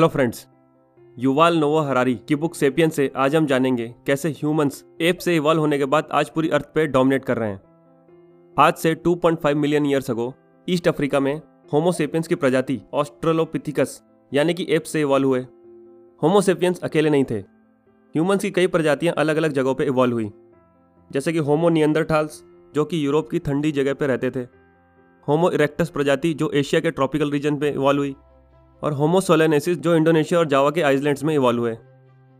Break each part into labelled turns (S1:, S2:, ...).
S1: Hello friends Yuval Noah Harari की book Sapiens से आज हम जानेंगे कैसे ह्यूमंस एप से इवॉल्व होने के बाद आज पूरी अर्थ पे डोमिनेट कर रहे हैं। आज से 2.5 million years ago East Africa में होमोसेपियंस की प्रजाति ऑस्ट्रोलोपिथिकस यानी कि एप से इवॉल्व हुए। होमोसेपियंस अकेले नहीं थे। ह्यूमंस की कई प्रजातियाँ अलग अलग जगहों पर इवॉल्व हुई। जैसे कि होमो नियंदरथाल्स जो कि यूरोप की ठंडी जगह पर रहते थे। होमो इरेक्टस प्रजाति, जो एशिया के ट्रॉपिकल रीजन पे इवॉल्व हुई। और होमोसोलेनेसिस जो इंडोनेशिया और जावा के आइसलैंड्स में इवॉल्व हुए।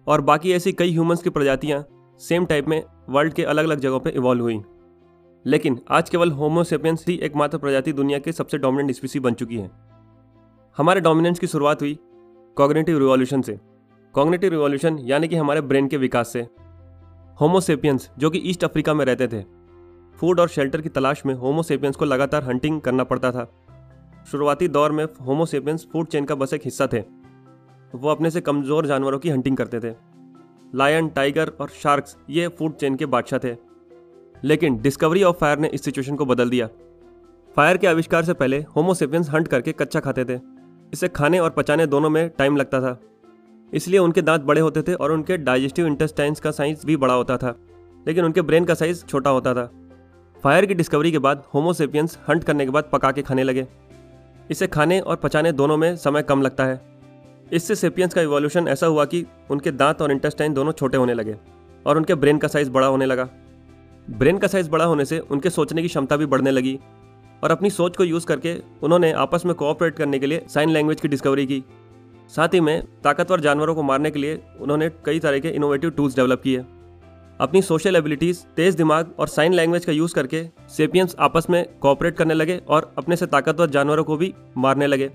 S1: और बाकी ऐसी कई ह्यूमंस की प्रजातियाँ सेम टाइप में वर्ल्ड के अलग अलग जगहों पर इवॉल्व हुई। लेकिन आज केवल होमोसेपियंस ही एकमात्र प्रजाति दुनिया के सबसे डोमिनेंट स्पीसी बन चुकी है। हमारे डोमिनेंस की शुरुआत हुई कॉग्नेटिव रिवॉल्यूशन से। कॉग्नेटिव रिवॉल्यूशन यानी कि हमारे ब्रेन के विकास से। होमोसेपियंस जो कि ईस्ट अफ्रीका में रहते थे। फ़ूड और शेल्टर की तलाश में होमोसेपियंस को लगातार हंटिंग करना पड़ता था। शुरुआती दौर में होमोसेपियंस फ़ूड चेन का बस एक हिस्सा थे। वो अपने से कमज़ोर जानवरों की हंटिंग करते थे। लायन टाइगर और शार्क्स ये फ़ूड चेन के बादशाह थे। लेकिन डिस्कवरी ऑफ़ फायर ने इस सिचुएशन को बदल दिया। फायर के आविष्कार से पहले होमोसेपियंस हंट करके कच्चा खाते थे। इसे खाने और पचाने दोनों में टाइम लगता था। इसलिए उनके दांत बड़े होते थे और उनके डाइजेस्टिव इंटेस्टाइन्स का साइज़ भी बड़ा होता था। लेकिन उनके ब्रेन का साइज़ छोटा होता था। फायर की डिस्कवरी के बाद होमोसेपियंस हंट करने के बाद पका के खाने लगे। इसे खाने और पचाने दोनों में समय कम लगता है। इससे सेपियंस का इवोल्यूशन ऐसा हुआ कि उनके दांत और इंटेस्टाइन दोनों छोटे होने लगे और उनके ब्रेन का साइज़ बड़ा होने लगा। ब्रेन का साइज़ बड़ा होने से उनके सोचने की क्षमता भी बढ़ने लगी और अपनी सोच को यूज़ करके उन्होंने आपस में कोऑपरेट करने के लिए साइन लैंग्वेज की डिस्कवरी की। साथ ही में ताकतवर जानवरों को मारने के लिए उन्होंने कई तरह के इनोवेटिव टूल्स डेवलप किए। अपनी सोशल एबिलिटीज़ तेज दिमाग और साइन लैंग्वेज का यूज़ करके सेपियंस आपस में कॉपरेट करने लगे और अपने से ताकतवर जानवरों को भी मारने लगे।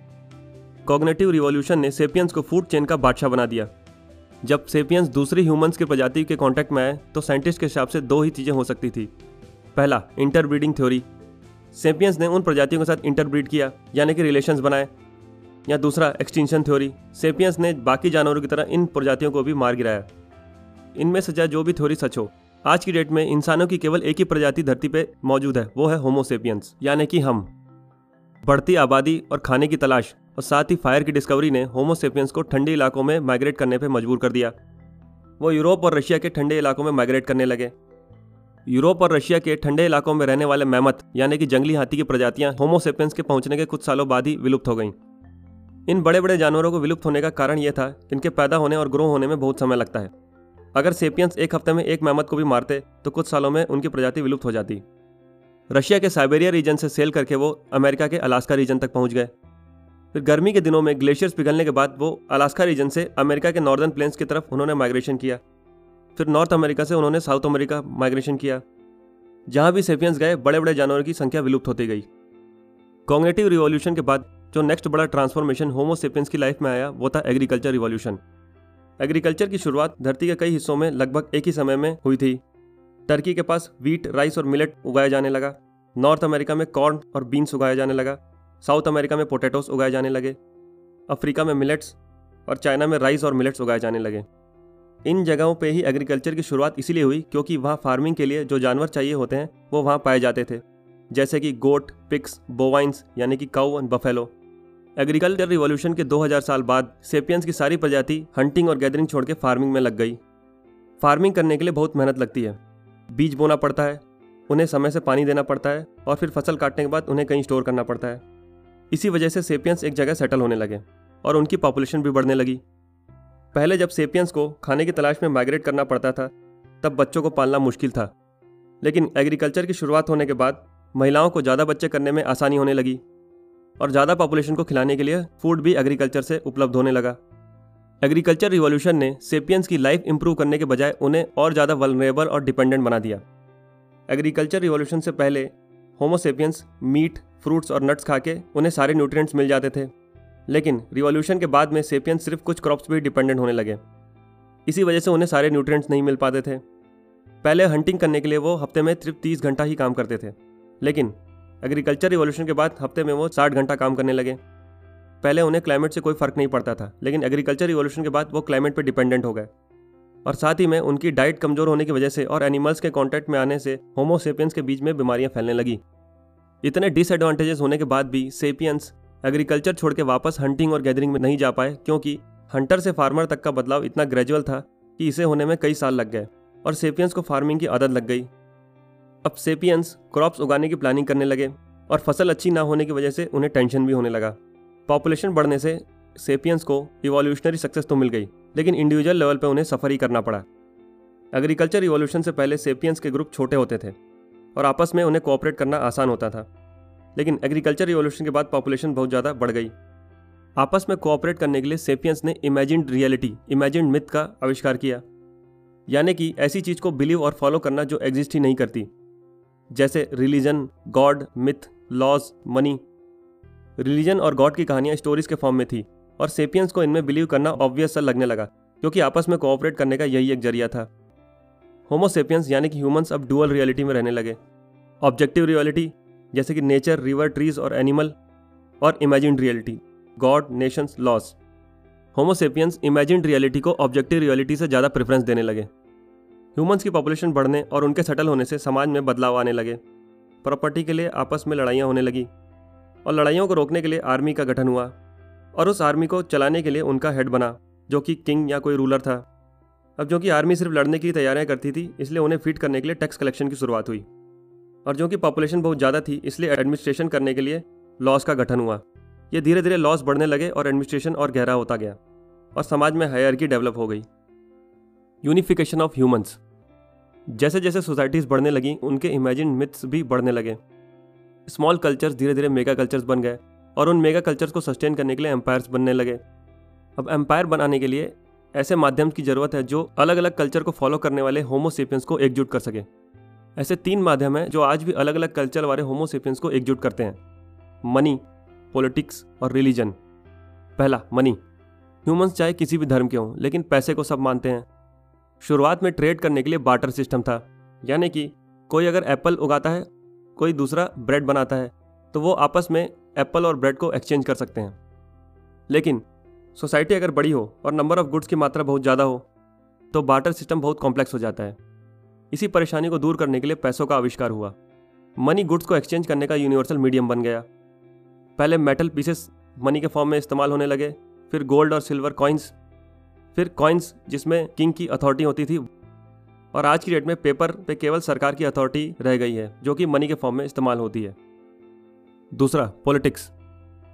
S1: कॉग्नेटिव रिवॉल्यूशन ने सेपियंस को फ़ूड चेन का बादशाह बना दिया। जब सेपियंस दूसरी ह्यूमंस की प्रजाति के कांटेक्ट में आए तो साइंटिस्ट के हिसाब से दो ही चीज़ें हो सकती थी। पहला इंटरब्रीडिंग थ्योरी सेपियंस ने उन प्रजातियों के साथ इंटरब्रीड किया, यानी कि रिलेशंस बनाए। या दूसरा एक्सटेंशन थ्योरी सेपियंस ने बाकी जानवरों की तरह इन प्रजातियों को भी मार गिराया। इनमें से जो भी थ्योरी सच हो। आज की डेट में इंसानों की केवल एक ही प्रजाति धरती पे मौजूद है, वो है होमोसेपियंस यानी कि हम। बढ़ती आबादी और खाने की तलाश और साथ ही फायर की डिस्कवरी ने होमोसेपियंस को ठंडे इलाकों में माइग्रेट करने पर मजबूर कर दिया। वो यूरोप और रशिया के ठंडे इलाकों में माइग्रेट करने लगे। यूरोप और रशिया के ठंडे इलाकों में रहने वाले मेहमत यानी कि जंगली हाथी की प्रजातियाँ होमोसेपियंस के पहुँचने के कुछ सालों बाद ही विलुप्त हो गईं। इन बड़े बड़े जानवरों को विलुप्त होने का कारण यह था कि इनके पैदा होने और ग्रो होने में बहुत समय लगता है। अगर सेपियंस एक हफ़्ते में एक मेहमत को भी मारते तो कुछ सालों में उनकी प्रजाति विलुप्त हो जाती। रशिया के साइबेरिया रीजन से सेल करके वो अमेरिका के अलास्का रीजन तक पहुँच गए। फिर गर्मी के दिनों में ग्लेशियर्स पिघलने के बाद वो अलास्का रीजन से अमेरिका के नॉर्दर्न प्लेन्स की तरफ़ उन्होंने माइग्रेशन किया। फिर नॉर्थ अमेरिका से उन्होंने साउथ अमेरिका माइग्रेशन किया। जहाँ भी सेपियंस गए बड़े बड़े जानवरों की संख्या विलुप्त होती गई। कॉग्नेटिव रिवॉल्यूशन के बाद जो नेक्स्ट बड़ा ट्रांसफॉर्मेशन होमोसेपियंस की लाइफ में आया, वो था एग्रीकल्चर रिवॉल्यूशन एग्रीकल्चर की शुरुआत धरती के कई हिस्सों में लगभग एक ही समय में हुई थी। टर्की के पास वीट राइस और मिलेट उगाया जाने लगा। नॉर्थ अमेरिका में कॉर्न और बीन्स उगाया जाने लगा। साउथ अमेरिका में पोटैटोस उगाए जाने लगे। अफ्रीका में मिलेट्स और चाइना में राइस और मिलेट्स उगाए जाने लगे। इन जगहों पे ही एग्रीकल्चर की शुरुआत इसीलिए हुई क्योंकि वहाँ फ़ार्मिंग के लिए जो जानवर चाहिए होते हैं, वो वहाँ पाए जाते थे। जैसे कि गोट पिक्स बोवाइंस यानी कि cow and buffalo. Agriculture revolution के 2000 साल बाद सेपियंस की सारी प्रजाति हंटिंग और गैदरिंग छोड़ के फ़ार्मिंग में लग गई। फ़ार्मिंग करने के लिए बहुत मेहनत लगती है। बीज बोना पड़ता है, उन्हें समय से पानी देना पड़ता है और फिर फ़सल काटने के बाद उन्हें कहीं स्टोर करना पड़ता है। इसी वजह से सेपियंस एक जगह सेटल होने लगे और उनकी पॉपुलेशन भी बढ़ने लगी। पहले जब सेपियंस को खाने की तलाश में माइग्रेट करना पड़ता था, तब बच्चों को पालना मुश्किल था। लेकिन एग्रीकल्चर की शुरुआत होने के बाद महिलाओं को ज़्यादा बच्चे करने में आसानी होने लगी। और ज़्यादा पॉपुलेशन को खिलाने के लिए फ़ूड भी एग्रीकल्चर से उपलब्ध होने लगा। एग्रीकल्चर रिवॉल्यूशन ने सेपियंस की लाइफ इंप्रूव करने के बजाय उन्हें और ज़्यादा वलनेबल और डिपेंडेंट बना दिया। एग्रीकल्चर रिवॉल्यूशन से पहले होमोसेपियंस मीट फ्रूट्स और नट्स खा के उन्हें सारे न्यूट्रिएंट्स मिल जाते थे। लेकिन रिवॉल्यूशन के बाद में सेपियंस सिर्फ़ कुछ क्रॉप्स भी डिपेंडेंट होने लगे। इसी वजह से उन्हें सारे न्यूट्रिएंट्स नहीं मिल पाते थे। पहले हंटिंग करने के लिए वो हफ़्ते में सिर्फ़ तीस घंटा ही काम करते थे। लेकिन एग्रीकल्चर रिवॉल्यूशन के बाद हफ़्ते में वो साठ घंटा काम करने लगे। पहले उन्हें क्लाइमेट से कोई फ़र्क नहीं पड़ता था, लेकिन एग्रीकल्चर रिवॉल्यूशन के बाद वो क्लाइमेट पर डिपेंडेंट हो गए। और साथ ही में उनकी डाइट कमज़ोर होने की वजह से और एनिमल्स के कॉन्टैक्ट में आने से होमोसेपियंस के बीच में बीमारियाँ फैलने लगी। इतने डिसएडवांटेजेस होने के बाद भी सेपियंस एग्रीकल्चर छोड़ के वापस हंटिंग और गैदरिंग में नहीं जा पाए, क्योंकि हंटर से फार्मर तक का बदलाव इतना ग्रेजुअल था कि इसे होने में कई साल लग गए, और सेपियंस को फ़ार्मिंग की आदत लग गई। अब सेपियंस क्रॉप्स उगाने की प्लानिंग करने लगे और फ़सल अच्छी ना होने की वजह से उन्हें टेंशन भी होने लगा। पॉपुलेशन बढ़ने से सेपियंस को इवोल्यूशनरी सक्सेस तो मिल गई, लेकिन इंडिविजुअल लेवल पर उन्हें सफ़र ही करना पड़ा। एग्रीकल्चर रिवॉल्यूशन से पहले सेपियंस के ग्रुप छोटे होते थे और आपस में उन्हें कोऑपरेट करना आसान होता था। लेकिन एग्रीकल्चर रिवॉल्यूशन के बाद पॉपुलेशन बहुत ज़्यादा बढ़ गई। आपस में कोऑपरेट करने के लिए सेपियंस ने इमेजिड रियलिटी इमेजिड मिथ का आविष्कार किया। यानी कि ऐसी चीज़ को बिलीव और फॉलो करना जो एग्जिस्ट ही नहीं करती। जैसे religion, god, myth, laws, money. Religion और गॉड की कहानियाँ स्टोरीज के फॉर्म में थी और सेपियंस को इनमें बिलीव करना ऑब्वियस सा लगने लगा, क्योंकि आपस में कोऑपरेट करने का यही एक ज़रिया था। होमोसेपियंस यानी कि ह्यूमंस अब डुअल रियलिटी में रहने लगे। ऑब्जेक्टिव रियलिटी जैसे कि नेचर रिवर ट्रीज और एनिमल और imagine reality god nations laws Homo sapiens imagine reality को ऑब्जेक्टिव रियलिटी से ज़्यादा प्रेफरेंस देने लगे। ह्यूमंस की पॉपुलेशन बढ़ने और उनके सेटल होने से समाज में बदलाव आने लगे। प्रॉपर्टी के लिए आपस में लड़ाइयाँ होने लगी और लड़ाइयों को रोकने के लिए आर्मी का गठन हुआ और उस आर्मी को चलाने के लिए उनका हेड बना, जो कि किंग या कोई रूलर था। अब जो कि आर्मी सिर्फ़ लड़ने की तैयारियाँ करती थी, इसलिए उन्हें फीट करने के लिए टैक्स कलेक्शन की शुरुआत हुई। और जो कि पॉपुलेशन बहुत ज़्यादा थी, इसलिए एडमिनिस्ट्रेशन करने के लिए लॉस का गठन हुआ। ये धीरे धीरे लॉस बढ़ने लगे और एडमिनिस्ट्रेशन और गहरा होता गया और समाज में हायरकी डेवलप हो गई। Unification of humans. जैसे जैसे सोसाइटीज़ बढ़ने लगी, उनके इमेजिन मिथ्स भी बढ़ने लगे। स्मॉल कल्चर्स धीरे धीरे मेगा कल्चर्स बन गए और उन मेगा कल्चर्स को सस्टेन करने के लिए एम्पायर्स बनने लगे। अब एम्पायर बनाने के लिए ऐसे माध्यम की ज़रूरत है जो अलग अलग कल्चर को फॉलो करने वाले होमोसेपियंस को एकजुट कर सके। ऐसे तीन माध्यम हैं जो आज भी अलग अलग कल्चर वाले होमोसेपियंस को एकजुट करते हैं। मनी पॉलिटिक्स और रिलीजन पहला मनी ह्यूमंस चाहे किसी भी धर्म के हों, लेकिन पैसे को सब मानते हैं। शुरुआत में ट्रेड करने के लिए बाटर सिस्टम था। यानी कि कोई अगर एप्पल उगाता है, कोई दूसरा ब्रेड बनाता है तो वो आपस में एप्पल और ब्रेड को एक्सचेंज कर सकते हैं। लेकिन सोसाइटी अगर बड़ी हो और नंबर ऑफ़ गुड्स की मात्रा बहुत ज़्यादा हो तो बाटर सिस्टम बहुत कॉम्प्लेक्स हो जाता है। इसी परेशानी को दूर करने के लिए पैसों का आविष्कार हुआ। मनी गुड्स को एक्सचेंज करने का यूनिवर्सल मीडियम बन गया। पहले मेटल पीसेस मनी के फॉर्म में इस्तेमाल होने लगे, फिर गोल्ड और सिल्वर कॉइन्स फिर कॉइन्स जिसमें किंग की अथॉरिटी होती थी। और आज की डेट में पेपर पे केवल सरकार की अथॉरिटी रह गई है, जो कि मनी के फॉर्म में इस्तेमाल होती है। दूसरा पॉलिटिक्स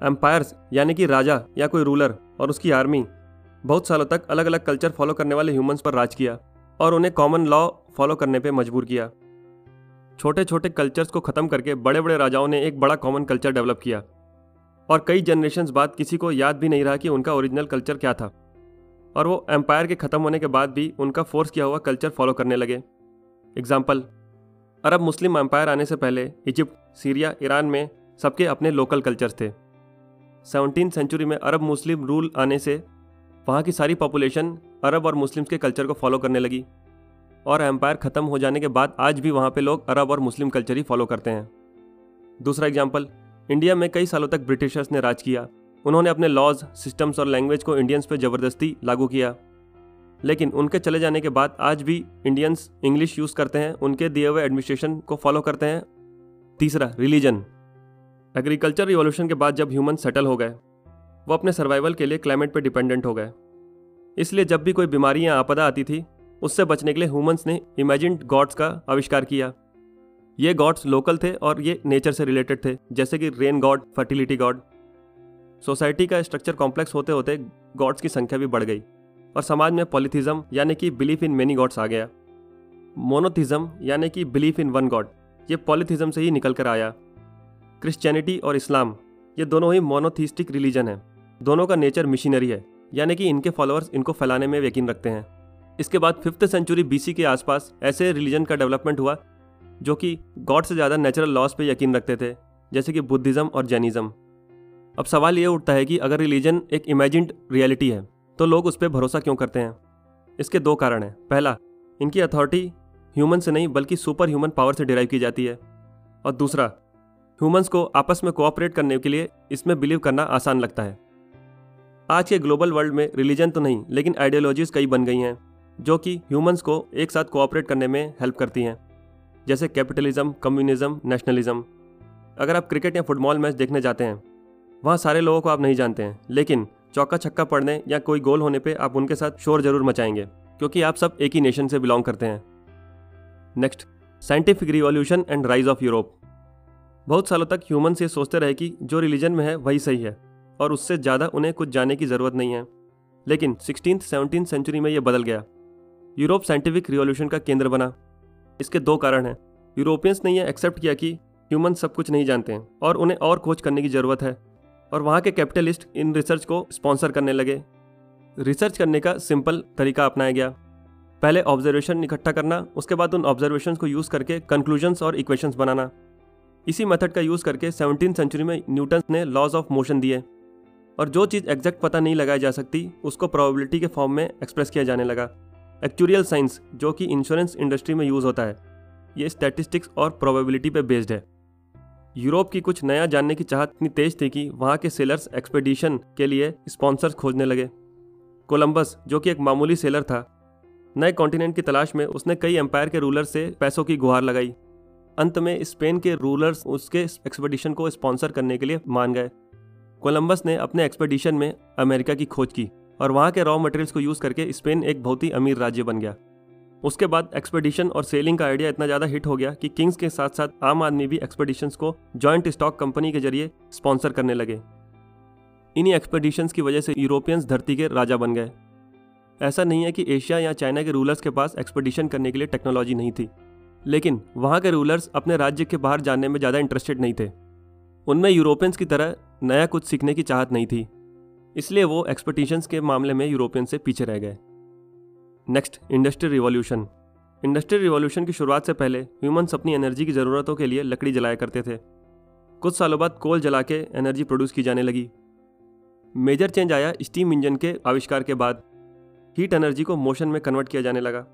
S1: एम्पायर्स यानी कि राजा या कोई रूलर और उसकी आर्मी बहुत सालों तक अलग अलग कल्चर फॉलो करने वाले ह्यूमंस पर राज किया और उन्हें कॉमन लॉ फॉलो करने पर मजबूर किया। छोटे छोटे कल्चर्स को ख़त्म करके बड़े बड़े राजाओं ने एक बड़ा कॉमन कल्चर डेवलप किया। और कई जनरेशन बाद किसी को याद भी नहीं रहा कि उनका ओरिजिनल कल्चर क्या था। और वो एम्पायर के ख़त्म होने के बाद भी उनका फोर्स किया हुआ कल्चर फॉलो करने लगे। एग्ज़ाम्पल अरब मुस्लिम एम्पायर आने से पहले इजिप्ट सीरिया ईरान में सबके अपने लोकल कल्चर थे। सेवनटीन सेंचुरी में अरब मुस्लिम रूल आने से वहाँ की सारी पॉपुलेशन अरब और मुस्लिम्स के कल्चर को फॉलो करने लगी। और एम्पायर ख़त्म हो जाने के बाद आज भी वहाँ पे लोग अरब और मुस्लिम कल्चर ही फॉलो करते हैं। दूसरा एग्ज़ाम्पल इंडिया में कई सालों तक ब्रिटिशर्स ने राज किया। उन्होंने अपने लॉज सिस्टम्स और लैंग्वेज को इंडियंस पर ज़बरदस्ती लागू किया। लेकिन उनके चले जाने के बाद आज भी इंडियंस इंग्लिश यूज़ करते हैं, उनके दिए हुए एडमिनिस्ट्रेशन को फॉलो करते हैं। तीसरा रिलीजन एग्रीकल्चर रिवॉल्यूशन के बाद जब ह्यूमन सेटल हो गए, वो अपने सर्वाइवल के लिए क्लाइमेट पर डिपेंडेंट हो गए। इसलिए जब भी कोई बीमारी या आपदा आती थी, उससे बचने के लिए ह्यूमंस ने इमेजिड गॉड्स का आविष्कार किया। ये गॉड्स लोकल थे और ये नेचर से रिलेटेड थे, जैसे कि rain god fertility god society का स्ट्रक्चर कॉम्प्लेक्स होते होते गॉड्स की संख्या भी बढ़ गई और समाज में पॉलिथिज्म, यानी कि बिलीफ इन मेनी गॉड्स आ गया। मोनोथिज्म, यानी कि बिलीफ इन वन गॉड, ये पॉलिथिज्म से ही निकल कर आया। क्रिश्चियनिटी और इस्लाम, ये दोनों ही मोनोथिस्टिक रिलीजन है। दोनों का नेचर मिशनरी है, यानी कि इनके फॉलोअर्स इनको फैलाने में यकीन रखते हैं। इसके बाद फिफ्थ सेंचुरी बीसी के आसपास ऐसे रिलीजन का डेवलपमेंट हुआ, जो कि गॉड से ज़्यादा नेचुरल लॉस पे यकीन रखते थे, जैसे कि बुद्धिज़्म और जैनिज़्म। अब सवाल ये उठता है कि अगर रिलीजन एक इमेजिड रियलिटी है तो लोग उस पर भरोसा क्यों करते हैं? इसके दो कारण हैं। पहला, इनकी अथॉरिटी ह्यूमन से नहीं, बल्कि सुपर ह्यूमन पावर से डिराइव की जाती है। और दूसरा, ह्यूमंस को आपस में कोऑपरेट करने के लिए इसमें बिलीव करना आसान लगता है। आज के ग्लोबल वर्ल्ड में रिलीजन तो नहीं, लेकिन आइडियोलॉजीज कई बन गई हैं, जो कि ह्यूमंस को एक साथ कोऑपरेट करने में हेल्प करती हैं। जैसे कैपिटलिज्म, कम्युनिज्म, नेशनलिज्म। अगर आप क्रिकेट या फुटबॉल मैच देखने जाते हैं वहाँ सारे लोगों को आप नहीं जानते हैं, लेकिन चौका छक्का पड़ने या कोई गोल होने पे आप उनके साथ शोर ज़रूर मचाएँगे, क्योंकि आप सब एक ही नेशन से बिलोंग करते हैं। Next scientific revolution and rise of Europe बहुत सालों तक ह्यूमन ये सोचते रहे कि जो रिलीजन में है, वही सही है, और उससे ज़्यादा उन्हें कुछ जाने की ज़रूरत नहीं है। लेकिन सिक्सटीन सेवनटीन सेंचुरी में यह बदल गया। यूरोप साइंटिफिक रिवॉल्यूशन का केंद्र बना। इसके दो कारण हैं। यूरोपियंस ने यह एक्सेप्ट किया कि ह्यूमन सब कुछ नहीं जानते हैं, और उन्हें और खोज करने की ज़रूरत है। और वहाँ के कैपिटलिस्ट इन रिसर्च को स्पॉन्सर करने लगे। रिसर्च करने का सिंपल तरीका अपनाया गया। पहले ऑब्जर्वेशन इकट्ठा करना, उसके बाद उन ऑब्जर्वेशन को यूज़ करके कंक्लूजन्स और इक्वेशंस बनाना। इसी मेथड का यूज़ करके सेवनटीन सेंचुरी में न्यूटन ने लॉज ऑफ़ मोशन दिए। और जो चीज़ एग्जैक्ट पता नहीं लगाई जा सकती, उसको प्रोबेबिलिटी के फॉर्म में एक्सप्रेस किया जाने लगा। एक्चुरियल साइंस, जो कि इंश्योरेंस इंडस्ट्री में यूज़ होता है, ये स्टैटिस्टिक्स और प्रोबेबिलिटी पे बेस्ड है। यूरोप की कुछ नया जानने की चाहत इतनी तेज थी कि वहाँ के सेलर्स एक्सपेडिशन के लिए स्पॉन्सर्स खोजने लगे। कोलंबस जो कि एक मामूली सेलर था, नए कॉन्टिनेंट की तलाश में उसने कई एम्पायर के रूलर से पैसों की गुहार लगाई। अंत में स्पेन के रूलर्स उसके एक्सपेडिशन को स्पॉन्सर करने के लिए मान गए। कोलंबस ने अपने एक्सपेडिशन में अमेरिका की खोज की और वहाँ के रॉ मटेरियल्स को यूज़ करके स्पेन एक बहुत ही अमीर राज्य बन गया। उसके बाद एक्सपेडिशन और सेलिंग का आइडिया इतना ज़्यादा हिट हो गया कि किंग्स के साथ साथ आम आदमी भी एक्सपेडिशंस को जॉइंट स्टॉक कंपनी के ज़रिए स्पॉन्सर करने लगे। इन्हीं एक्सपेडिशंस की वजह से यूरोपियंस धरती के राजा बन गए। ऐसा नहीं है कि एशिया या चाइना के रूलर्स के पास एक्सपेडिशन करने के लिए टेक्नोलॉजी नहीं थी, लेकिन वहाँ के रूलर्स अपने राज्य के बाहर जाने में ज़्यादा इंटरेस्टेड नहीं थे। उनमें यूरोपियंस की तरह नया कुछ सीखने की चाहत नहीं थी, इसलिए वो एक्सपेडिशंस के मामले में यूरोपियन से पीछे रह गए। Next industrial revolution. Industrial revolution की शुरुआत से पहले ह्यूमंस अपनी एनर्जी की ज़रूरतों के लिए लकड़ी जलाया करते थे। कुछ सालों बाद कोल जला के एनर्जी प्रोड्यूस की जाने लगी। मेजर चेंज आया स्टीम इंजन के आविष्कार के बाद। हीट एनर्जी को मोशन में कन्वर्ट किया जाने लगा।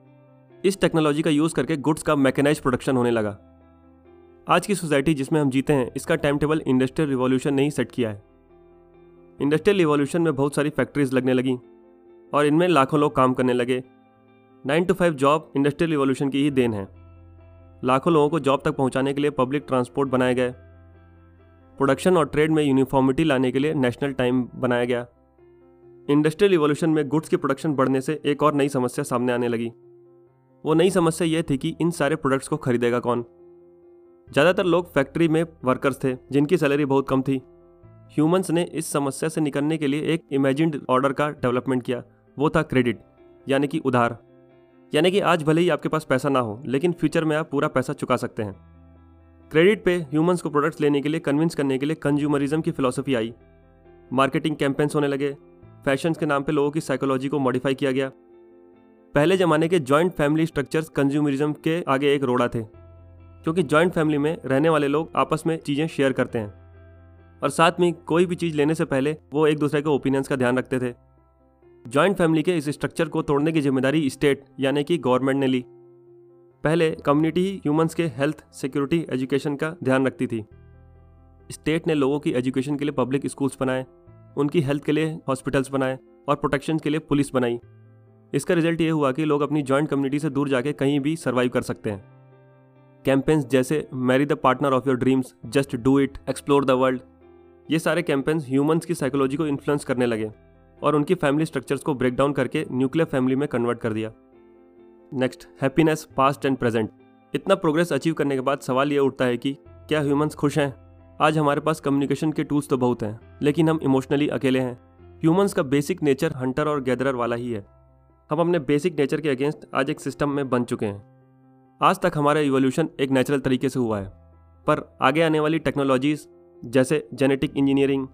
S1: इस टेक्नोलॉजी का यूज़ करके गुड्स का मैकेनाइज प्रोडक्शन होने लगा। आज की सोसाइटी जिसमें हम जीते हैं, इसका टाइम टेबल इंडस्ट्रियल रिवॉल्यूशन ने ही सेट किया है। इंडस्ट्रियल रिवॉल्यूशन में बहुत सारी फैक्ट्रीज लगने लगी और इनमें लाखों लोग काम करने लगे। Nine to five job industrial revolution की ही देन है। लाखों लोगों को जॉब तक पहुँचाने के लिए पब्लिक ट्रांसपोर्ट बनाए गए प्रोडक्शन और ट्रेड में यूनिफॉर्मिटी लाने के लिए नेशनल टाइम बनाया गया। इंडस्ट्रियल रिवोल्यूशन में गुड्स की प्रोडक्शन बढ़ने से एक और नई समस्या सामने आने लगी। वो नई समस्या यह थी कि इन सारे प्रोडक्ट्स को खरीदेगा कौन? ज़्यादातर लोग फैक्ट्री में वर्कर्स थे, जिनकी सैलरी बहुत कम थी। ह्यूमंस ने इस समस्या से निकलने के लिए एक इमेजिड ऑर्डर का डेवलपमेंट किया। वो था क्रेडिट, यानी कि उधार। यानी कि आज भले ही आपके पास पैसा ना हो, लेकिन फ्यूचर में आप पूरा पैसा चुका सकते हैं। क्रेडिट पे ह्यूमंस को प्रोडक्ट्स लेने के लिए कन्विंस करने के लिए कंज्यूमरिज्म की फिलोसफी आई। मार्केटिंग कैंपेन्स होने लगे। फ़ैशन के नाम पे लोगों की साइकोलॉजी को मॉडिफाई किया गया। पहले ज़माने के जॉइंट फैमिली स्ट्रक्चर्स कंज्यूमरिज्म के आगे एक रोड़ा थे, क्योंकि जॉइंट फैमिली में रहने वाले लोग आपस में चीज़ें शेयर करते हैं। और साथ में कोई भी चीज़ लेने से पहले वो एक दूसरे के ओपिनियंस का ध्यान रखते थे। जॉइंट फैमिली के इस स्ट्रक्चर को तोड़ने की ज़िम्मेदारी स्टेट यानी कि गवर्नमेंट ने ली। पहले कम्युनिटी ही ह्यूमंस के हेल्थ सिक्योरिटी एजुकेशन का ध्यान रखती थी। स्टेट ने लोगों की एजुकेशन के लिए पब्लिक स्कूल्स बनाए, उनकी हेल्थ के लिए हॉस्पिटल्स बनाए और प्रोटेक्शन के लिए पुलिस बनाई। इसका रिज़ल्ट ये हुआ कि लोग अपनी जॉइंट कम्युनिटी से दूर जाके कहीं भी सर्वाइव कर सकते हैं। कैंपेन्स जैसे marry the partner of your dreams just do it explore the world ये सारे कैंपेन्स ह्यूमंस की साइकोलॉजी को इन्फ्लुएंस करने लगे। और उनकी फैमिली स्ट्रक्चर्स को ब्रेक डाउन करके न्यूक्लियर फैमिली में कन्वर्ट कर दिया। Next happiness past and present इतना प्रोग्रेस अचीव करने के बाद सवाल ये उठता है कि क्या ह्यूमंस खुश हैं? आज हमारे पास कम्युनिकेशन के टूल्स तो बहुत हैं, लेकिन हम इमोशनली अकेले हैं। ह्यूमंस का बेसिक नेचर हंटर और गैदरर वाला ही है। हम अपने बेसिक नेचर के अगेंस्ट आज एक सिस्टम में बन चुके हैं। आज तक हमारा इवोल्यूशन एक नेचुरल तरीके से हुआ है। पर आगे आने वाली टेक्नोलॉजीज़ जैसे genetic engineering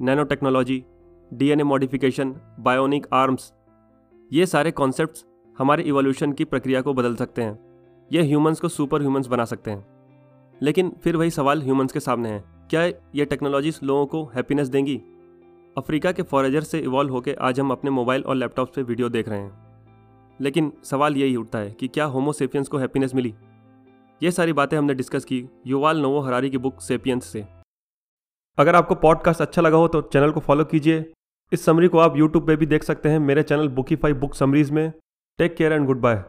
S1: nano technology DNA modification bionic arms ये सारे कॉन्सेप्ट्स हमारे इवोल्यूशन की प्रक्रिया को बदल सकते हैं। ये ह्यूमंस को सुपर ह्यूमंस बना सकते हैं। लेकिन फिर वही सवाल ह्यूमंस के सामने है। क्या ये टेक्नोलॉजीज़ लोगों को हैप्पीनेस देंगी? अफ्रीका के फॉरेजर से इवॉल्व होकर आज हम अपने मोबाइल और लैपटॉप पे वीडियो देख रहे हैं। लेकिन सवाल यही उठता है कि क्या होमोसेपियंस को हैप्पीनेस मिली? ये सारी बातें हमने डिस्कस की युवाल नोवो हरारी की बुक सेपियंस से। अगर आपको पॉडकास्ट अच्छा लगा हो तो चैनल को फॉलो कीजिए। इस समरी को आप यूट्यूब पे भी देख सकते हैं। मेरे चैनल बुकीफाई बुक समरीज में। Take care and goodbye